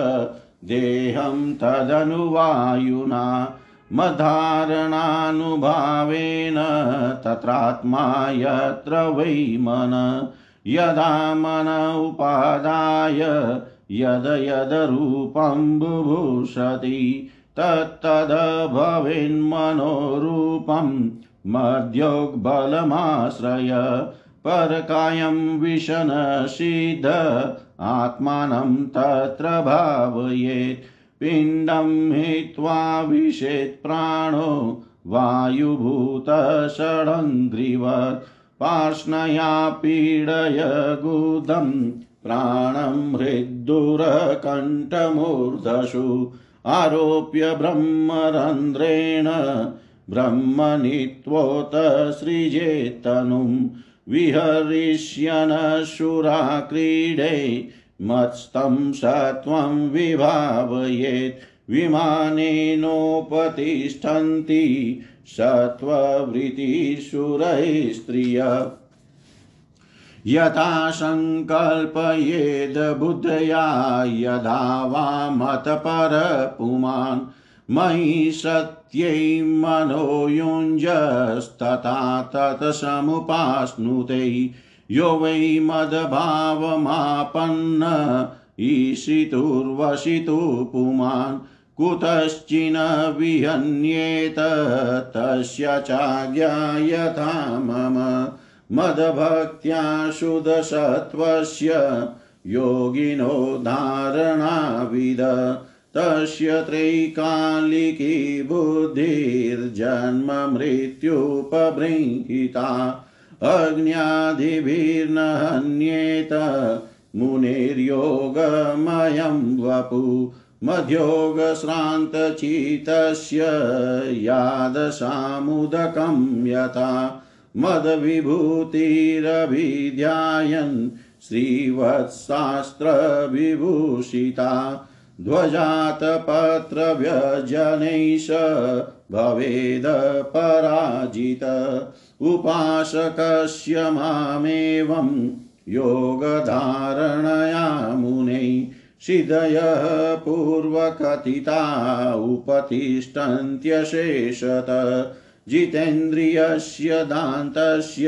देहं तदनुवायुना मद्धारणानुभावेन तत्रात्मा यत्र वै मन। यदा मन उपादाय यद यदरूपं बुभूषति, तत्तद्भवेन्मनोरूपं मद्योग्बलमाश्रय। परकायं विशनसिद्ध आत्मानं तत्र भावयेत्, पिण्डं हित्वा विशेत् प्राणो वायुभूतषडङ्घ्रिवत् पार्ष्णया पीडय गुदं, प्राणं हृद्दुरकण्ठमूर्धसु आरोप्य ब्रह्मरन्ध्रेण ब्रह्मनित्वोत सृजेत्तनुं विहरिष्यनशुरा क्रीडे मत्स्तं सत्वं विभावयेत् विमानेनोपतिष्ठन्ति सत्त्ववृत्तिशुरैः स्त्रिय यथा सङ्कल्पयेद् बुद्धया यदा वा मतपरपुमान् मयि सत्यै मनो युञ्जस्तथा तत्समुपास्नुते यो वै मदभावमापन्न ईशितुर्वसितु पुमान्, कुतश्चिन विहन्येत, तस्य चाज्ञा यथा मम मदभक्त्या शुद्धसत्त्वस्य योगिनो धारणाविद। तस्य त्रैकालिकी बुद्धिर्जन्म मृत्युपबृंहिता अग्न्यादिभिर्न हन्येत मुनिर्योगमयं वपु। मध्योगश्रान्तचितस्य यादसामुदकं यथा। मदविभूतिरभिध्यायन् श्रीवत्शास्त्रविभूषिता ध्वजातपत्रव्यजनैष भवेद पराजित। उपासकस्य मामेवं योगधारणया मुनै सिद्धयः पूर्वकथिता उपतिष्ठन्त्यशेषत। जितेन्द्रियस्य दान्तस्य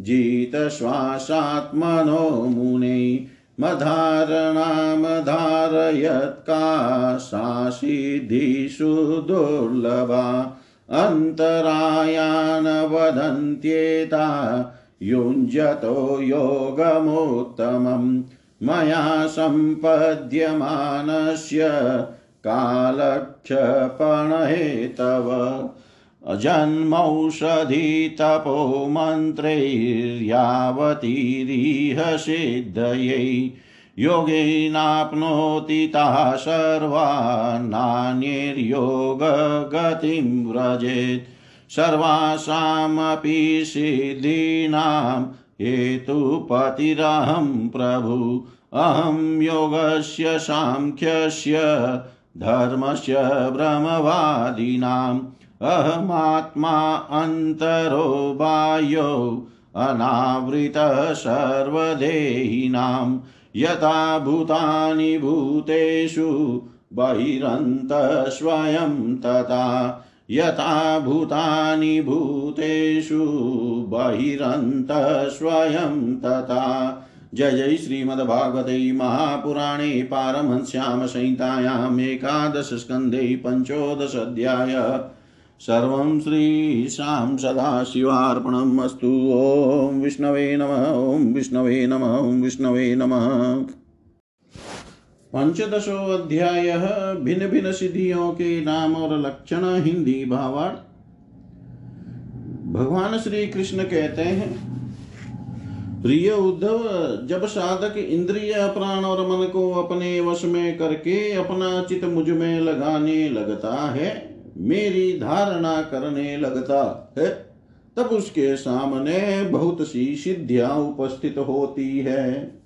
जितश्वासात्मनो मुने मधारणां धारयत्का सा सिद्धिषु दुर्लभा अन्तरायान् वदन्त्येता युञ्जतो योगमुत्तमम् मया सम्पद्यमानस्य कालक्षपणहेतव अजन्मौषधितपो मन्त्रैर्यावतीरिह सिद्धयै योगेनाप्नोति ताः सर्वा नान्यैर्योगगतिं व्रजेत् सर्वासामपि सिद्धीनां हेतुपतिरहं प्रभु। अहं योगस्य साङ्ख्यस्य, धर्मस्य ब्रह्मवादिनाम्। अहमात्मा अन्तरो बाह्यो अनावृतः सर्वदेहिनां यथा भूतानि भूतेषु बहिरन्तः स्वयं तथा। यथा भूतानि भूतेषु बहिरन्तः स्वयं तथा। जय जय श्रीमद्भागवते महापुराणे पारमहंस्यां संहितायाम् एकादशस्कन्धे पञ्चोदशाध्याय। सर्वं श्रीशां सदाशिवार्पणम् अस्तु। ॐ विष्णवे नमः, ॐ विष्णवे नमः, ॐ विष्णवे नमः। पंचदशो अध्याय भिन्न भिन्न सिद्धियों के नाम और लक्षण हिंदी भावार्थ। भगवान श्री कृष्ण कहते हैं, प्रिय उद्धव, जब साधक इंद्रिय, प्राण और मन को अपने वश में करके अपना चित मुझमें लगाने लगता है मेरी धारणा करने लगता है। तब उसके सामने बहुत सी सिद्धियाँ उपस्थित होती है।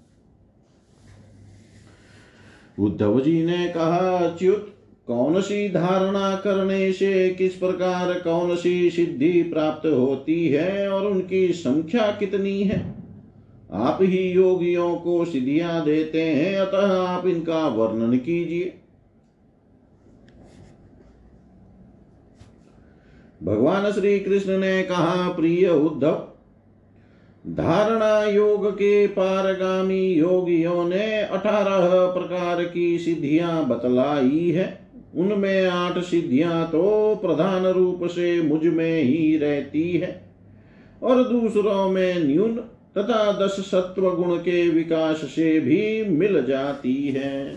उद्धव जी ने कहा अच्युत कौन सी धारणा करने से किस प्रकार कौन सी सिद्धि प्राप्त होती है और उनकी संख्या कितनी है? आप ही योगियों को सिद्धियाँ देते हैं, अतः आप इनका वर्णन कीजिए। भगवान श्री कृष्ण ने कहा, प्रिय उद्धव, धारणा योग के पारगामी योगियों ने अठारह प्रकार की सिद्धियाँ बतलाई है। उनमें आठ सिद्धियाँ तो प्रधान रूप से मुझमें ही रहती है और दूसरों में न्यून तथा दस सत्व गुण के विकास से भी मिल जाती है।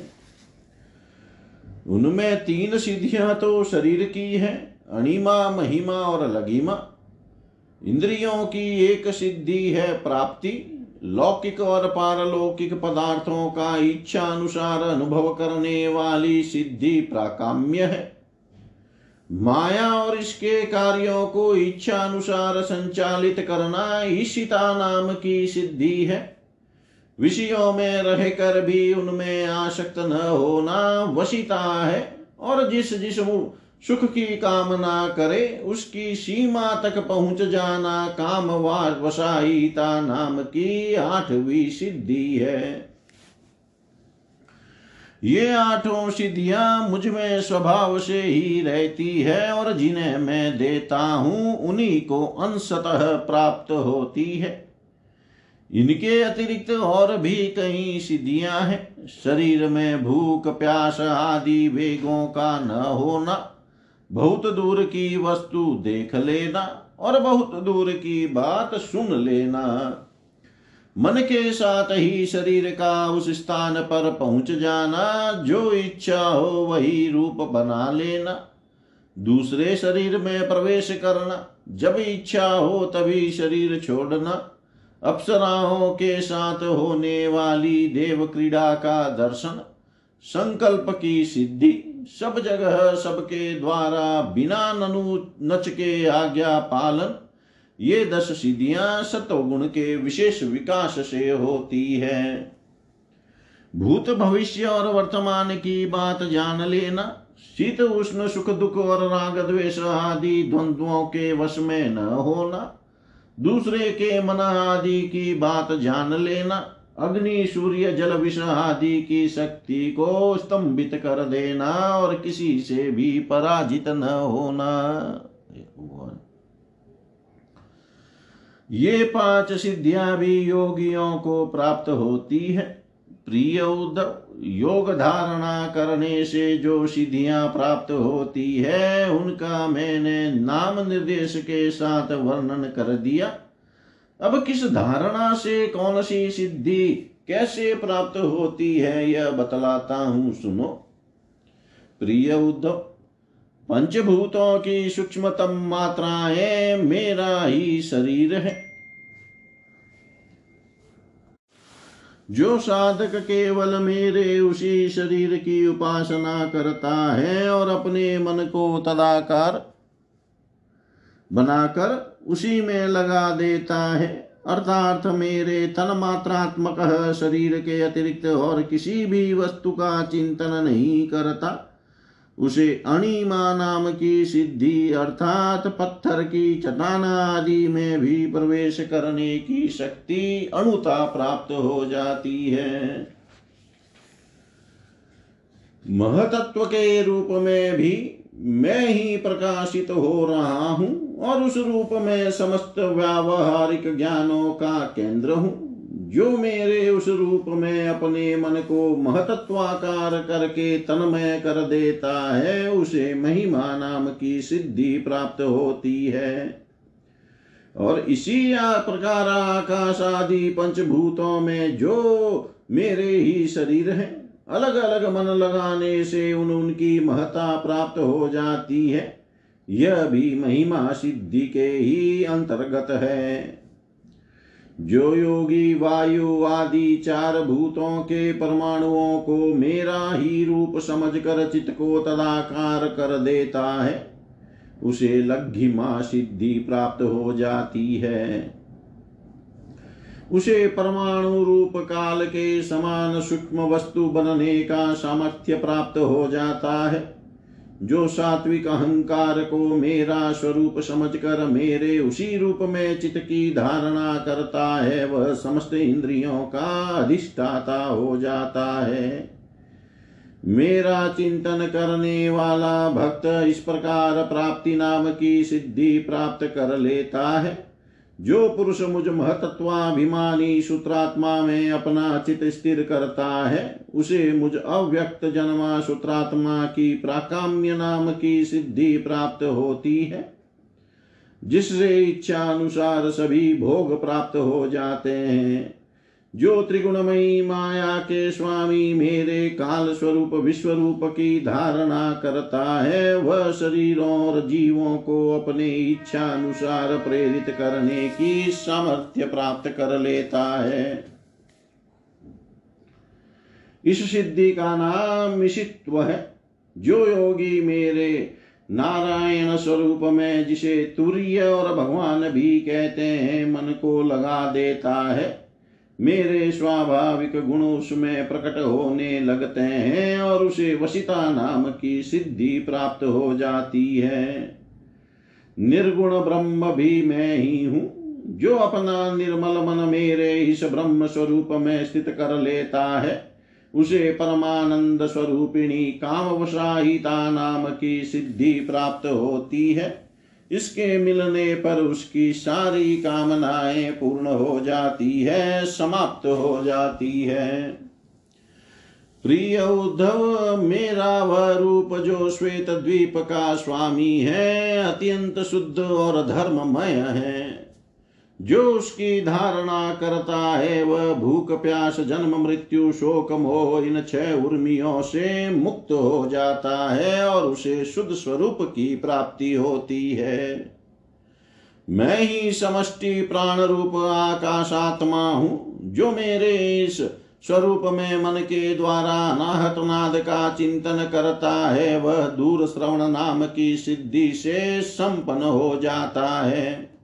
उनमें तीन सिद्धियाँ तो शरीर की है अणिमा, महिमा और लघिमा इंद्रियों की एक सिद्धि है प्राप्ति, लौकिक और पारलौकिक पदार्थों का इच्छा अनुसार अनुभव करने वाली सिद्धि प्राकाम्य है। माया और इसके कार्यों को इच्छा अनुसार संचालित करना ईशिता नाम की सिद्धि है। विषयों में रहकर भी उनमें आसक्त न होना वशिता है और जिस जिस सुख की कामना करे, उसकी सीमा तक पहुँच जाना काम वसाईता नाम की आठवीं सिद्धि है। ये आठों सिद्धियाँ मुझमें स्वभाव से ही रहती है और जिन्हें मैं देता हूँ, उन्हीं को अंशतः प्राप्त होती है। इनके अतिरिक्त और भी कई सिद्धियाँ हैं। शरीर में भूख, प्यास आदि वेगों का न होना बहुत दूर की वस्तु देख लेना और बहुत दूर की बात सुन लेना। मन के साथ ही शरीर का उस स्थान पर पहुँच जाना, जो इच्छा हो वही रूप बना लेना। दूसरे शरीर में प्रवेश करना, जब इच्छा हो तभी शरीर छोड़ना। अप्सराओं के साथ होने वाली देव क्रीड़ा का दर्शन, संकल्प की सिद्धि। सब जगह, सबके द्वारा बिना ननु नच के आज्ञा पालन, ये दस सिद्धियाँ सत्वगुण के विशेष विकास से होती है। भूत भविष्य और वर्तमान की बात जान लेना, शीत, उष्ण, सुख, दुख और राग, द्वेष आदि द्वंद्वों के वश में न होना, दूसरे के मन आदि की बात जान लेना अग्नि, सूर्य, जल, विष आदि की शक्ति को स्तंभित कर देना और किसी से भी पराजित न होना। ये पाँच सिद्धियाँ भी योगियों को प्राप्त होती है। प्रिय योग धारणा करने से जो सिद्धियाँ प्राप्त होती है, उनका मैंने नाम निर्देश के साथ वर्णन कर दिया। अब किस धारणा से कौन सी सिद्धि कैसे प्राप्त होती है, यह बतलाता हूँ, सुनो। प्रिय उद्धव, पंचभूतों की सूक्ष्मतम मात्राएँ मेरा ही शरीर है। जो साधक केवल मेरे उसी शरीर की उपासना करता है और अपने मन को तदाकार बनाकर उसी में लगा देता है। अर्थात मेरे तन मात्रात्मक शरीर के अतिरिक्त और किसी भी वस्तु का चिंतन नहीं करता। उसे अणिमा नाम की सिद्धि अर्थात पत्थर की चट्टान आदि में भी प्रवेश करने की शक्ति अणुता प्राप्त हो जाती है। महतत्व के रूप में भी मैं ही प्रकाशित हो रहा हूँ। और उस रूप में समस्त व्यावहारिक ज्ञानों का केंद्र हूँ। जो मेरे उस रूप में अपने मन को महतत्वाकार करके तन्मय कर देता है, उसे महिमा नाम की सिद्धि प्राप्त होती है। और इसी प्रकार आकाश आदि पंचभूतों में जो मेरे ही शरीर है अलग अलग मन लगाने से उन उनकी महता प्राप्त हो जाती है। यह भी महिमा सिद्धि के ही अंतर्गत है। जो योगी, वायु आदि चार भूतों के परमाणुओं को मेरा ही रूप समझकर चित्त को तदाकार कर देता है, उसे लघिमा सिद्धि प्राप्त हो जाती है। उसे परमाणु रूप काल के समान सूक्ष्म वस्तु बनने का सामर्थ्य प्राप्त हो जाता है। जो सात्विक अहंकार को मेरा स्वरूप समझकर मेरे उसी रूप में चित की धारणा करता है, वह समस्त इंद्रियों का अधिष्ठाता हो जाता है। मेरा चिंतन करने वाला भक्त इस प्रकार प्राप्ति नाम की सिद्धि प्राप्त कर लेता है। जो पुरुष मुझ महतत्वाभिमानी सूत्रात्मा में अपना चित स्थिर करता है, उसे मुझ अव्यक्त जन्मा सूत्रात्मा की प्राकाम्य नाम की सिद्धि प्राप्त होती है। जिससे इच्छा अनुसार सभी भोग प्राप्त हो जाते हैं जो त्रिगुणमयी माया के स्वामी मेरे काल स्वरूप विश्व रूप की धारणा करता है, वह शरीरों और जीवों को अपने इच्छा अनुसार प्रेरित करने की सामर्थ्य प्राप्त कर लेता है। इस सिद्धि का नाम मिशित्व है। जो योगी मेरे नारायण स्वरूप में, जिसे तुर्य और भगवान भी कहते हैं, मन को लगा देता है मेरे स्वाभाविक गुण उसमें प्रकट होने लगते हैं और उसे वशिता नाम की सिद्धि प्राप्त हो जाती है। निर्गुण ब्रह्म भी मैं ही हूँ, जो अपना निर्मल मन मेरे इस ब्रह्म स्वरूप में स्थित कर लेता है, उसे परमानंद स्वरूपिणी कामवशाहिता नाम की सिद्धि प्राप्त होती है। इसके मिलने पर उसकी सारी कामनाएँ पूर्ण हो जाती है, समाप्त हो जाती है। प्रिय उद्धव, मेरा वह रूप जो श्वेत द्वीप का स्वामी है, अत्यंत शुद्ध और धर्ममय है। जो उसकी धारणा करता है, वह भूख, प्यास, जन्म, मृत्यु, शोक, मोह, इन छह उर्मियों से मुक्त हो जाता है और उसे शुद्ध स्वरूप की प्राप्ति होती है। मैं ही समष्टि प्राण रूप आकाशात्मा हूँ, जो मेरे इस स्वरूप में मन के द्वारा अनाहत नाद का चिंतन करता है, वह दूर श्रवण नाम की सिद्धि से संपन्न हो जाता है।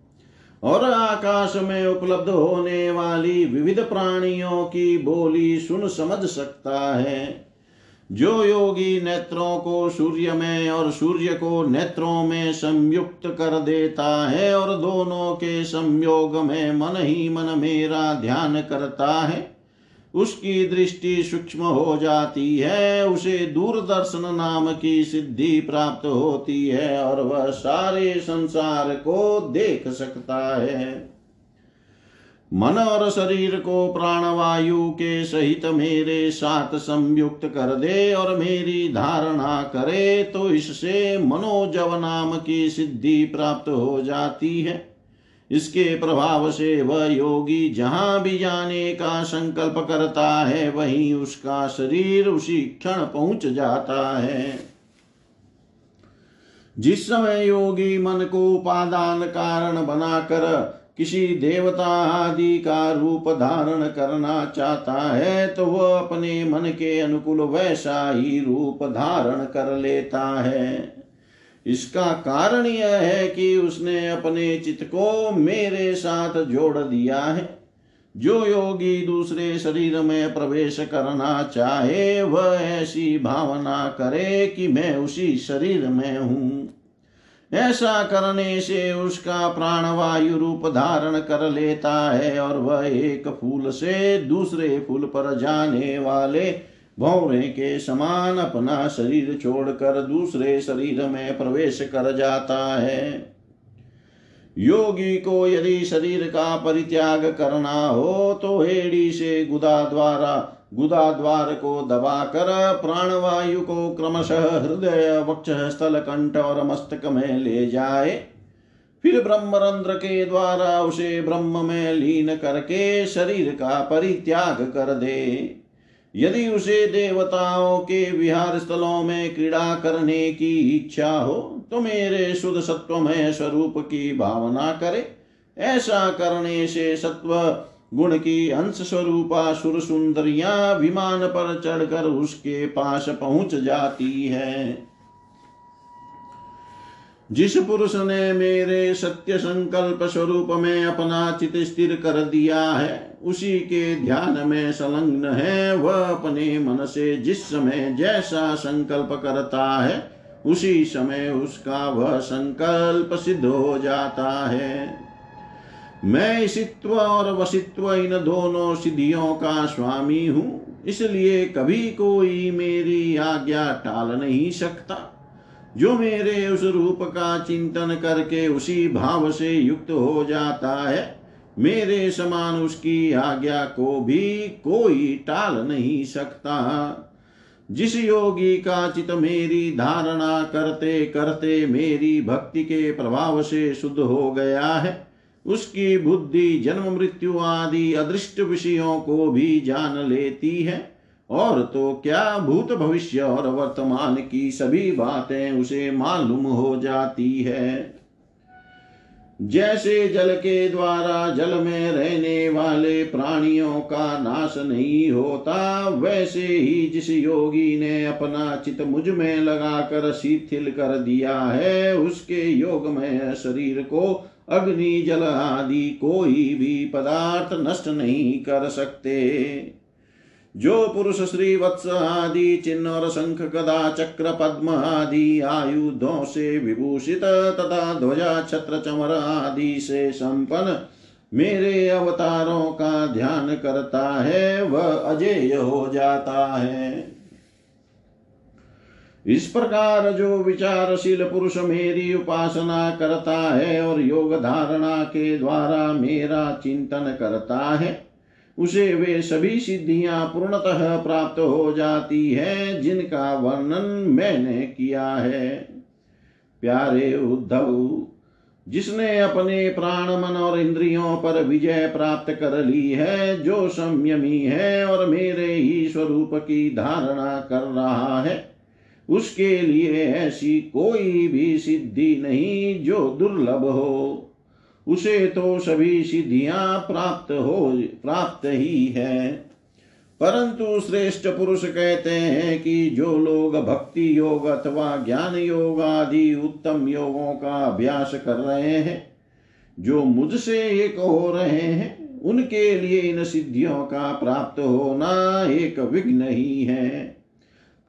और आकाश में उपलब्ध होने वाली विविध प्राणियों की बोली सुन समझ सकता है। जो योगी नेत्रों को सूर्य में और सूर्य को नेत्रों में संयुक्त कर देता है और दोनों के संयोग में मन ही मन मेरा ध्यान करता है। उसकी दृष्टि सूक्ष्म हो जाती है, उसे दूरदर्शन नाम की सिद्धि प्राप्त होती है और वह सारे संसार को देख सकता है। मन और शरीर को प्राणवायु के सहित मेरे साथ संयुक्त कर दे और मेरी धारणा करे तो इससे मनोजव नाम की सिद्धि प्राप्त हो जाती है। इसके प्रभाव से वह योगी जहाँ भी जाने का संकल्प करता है, वहीं उसका शरीर उसी क्षण पहुँच जाता है। जिस समय योगी मन को उपादान कारण बनाकर किसी देवता आदि का रूप धारण करना चाहता है तो वह अपने मन के अनुकूल वैसा ही रूप धारण कर लेता है। इसका कारण यह है कि उसने अपने चित्त को मेरे साथ जोड़ दिया है। जो योगी दूसरे शरीर में प्रवेश करना चाहे, वह ऐसी भावना करे कि मैं उसी शरीर में हूँ। ऐसा करने से उसका प्राणवायु रूप धारण कर लेता है और वह एक फूल से दूसरे फूल पर जाने वाले भौरे के समान अपना शरीर छोड़कर दूसरे शरीर में प्रवेश कर जाता है। योगी को यदि शरीर का परित्याग करना हो तो हेड़ी से गुदा द्वारा, गुदा द्वार को दबाकर प्राणवायु को क्रमशः हृदय, वक्ष स्थल कंठ और मस्तक में ले जाए। फिर ब्रह्मरंध्र के द्वारा उसे ब्रह्म में लीन करके शरीर का परित्याग कर दे। यदि उसे देवताओं के विहार स्थलों में क्रीड़ा करने की इच्छा हो तो मेरे शुद्ध सत्व में स्वरूप की भावना करे। ऐसा करने से सत्व गुण की अंश स्वरूपा सुर सुंदरिया विमान पर चढ़कर उसके पास पहुँच जाती है। जिस पुरुष ने मेरे सत्य संकल्प स्वरूप में अपना चित स्थिर कर दिया है उसी के ध्यान में संलग्न है, वह अपने मन से जिस समय जैसा संकल्प करता है, उसी समय उसका वह संकल्प सिद्ध हो जाता है। मैं इसित्व और वसित्व इन दोनों सिद्धियों का स्वामी हूँ, इसलिए कभी कोई मेरी आज्ञा टाल नहीं सकता। जो मेरे उस रूप का चिंतन करके उसी भाव से युक्त हो जाता है मेरे समान उसकी आज्ञा को भी कोई टाल नहीं सकता। जिस योगी का चित मेरी धारणा करते करते मेरी भक्ति के प्रभाव से शुद्ध हो गया है, उसकी बुद्धि, जन्म, मृत्यु आदि अदृष्ट विषयों को भी जान लेती है, और तो क्या भूत भविष्य और वर्तमान की सभी बातें उसे मालूम हो जाती है। जैसे जल के द्वारा जल में रहने वाले प्राणियों का नाश नहीं होता, वैसे ही जिस योगी ने अपना चित मुझमें लगाकर शिथिल कर दिया है, उसके योग में शरीर को अग्नि, जल आदि कोई भी पदार्थ नष्ट नहीं कर सकते। जो पुरुष श्री वत्स आदि चिन्ह और शंख गदा चक्र पद्म आदि आयुधों से विभूषित तथा ध्वजा छत्र चमर आदि, से संपन्न। मेरे अवतारों का ध्यान करता है, वह अजेय हो जाता है। इस प्रकार जो विचारशील पुरुष मेरी उपासना करता है और योग धारणा के द्वारा मेरा चिंतन करता है उसे वे सभी सिद्धियाँ पूर्णतः प्राप्त हो जाती है, जिनका वर्णन मैंने किया है। प्यारे उद्धव, जिसने अपने प्राण, मन और इंद्रियों पर विजय प्राप्त कर ली है, जो संयमी है और मेरे ही स्वरूप की धारणा कर रहा है, उसके लिए ऐसी कोई भी सिद्धि नहीं जो दुर्लभ हो। उसे तो सभी सिद्धियाँ प्राप्त हो, प्राप्त ही है। परंतु श्रेष्ठ पुरुष कहते हैं कि जो लोग भक्ति योग अथवा ज्ञान योग आदि उत्तम योगों का अभ्यास कर रहे हैं, जो मुझसे एक हो रहे हैं, उनके लिए इन सिद्धियों का प्राप्त होना एक विघ्न ही है।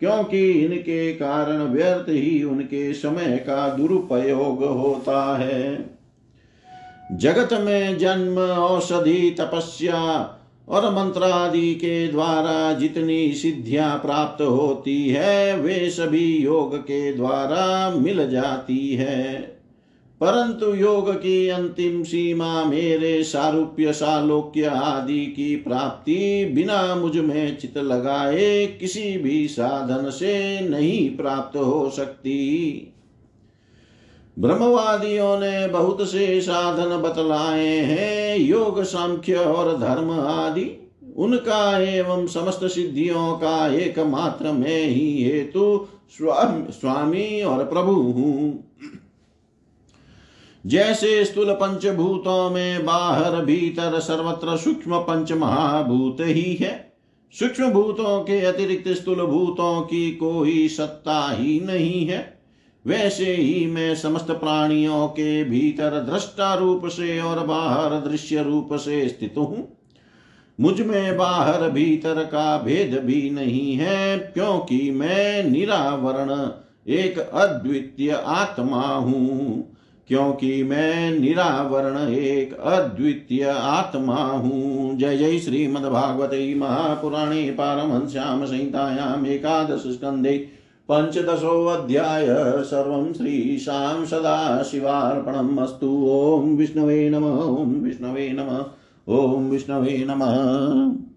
क्योंकि इनके कारण व्यर्थ ही उनके समय का दुरुपयोग होता है। जगत में जन्म औषधि तपस्या, और मंत्रादि के द्वारा जितनी सिद्धियाँ प्राप्त होती है, वे सभी योग के द्वारा मिल जाती है। परंतु योग की अंतिम सीमा मेरे सारूप्य, सालोक्य आदि की प्राप्ति बिना मुझमें चित लगाए किसी भी साधन से नहीं प्राप्त हो सकती। ब्रह्मवादियों ने बहुत से साधन बतलाए हैं योग सांख्य और धर्म आदि। उनका एवं समस्त सिद्धियों का एकमात्र मैं ही हेतु स्वामी, स्वामी और प्रभु हूँ। जैसे स्थूल पंचभूतों में बाहर भीतर सर्वत्र सूक्ष्म पंच महाभूत ही है। सूक्ष्म भूतों के अतिरिक्त स्थूल भूतों की कोई सत्ता ही नहीं है। वैसे ही मैं समस्त प्राणियों के भीतर दृष्टा रूप से और बाहर दृश्य रूप से स्थित हूँ। मुझमें बाहर भीतर का भेद भी नहीं है, क्योंकि मैं निरावरण, एक अद्वितीय आत्मा हूँ। क्योंकि मैं निरावरण, एक अद्वितीय आत्मा हूँ। जय जय श्रीमद्भागवते महापुराणे पारमहंस्याम संहितायाम् एकादश स्कन्धे पञ्चदशोऽध्याय सर्वं श्रीशां सदाशिवार्पणम् अस्तु। ॐ विष्णवे नम ॐ विष्णवे नम ॐ विष्णवे नमः।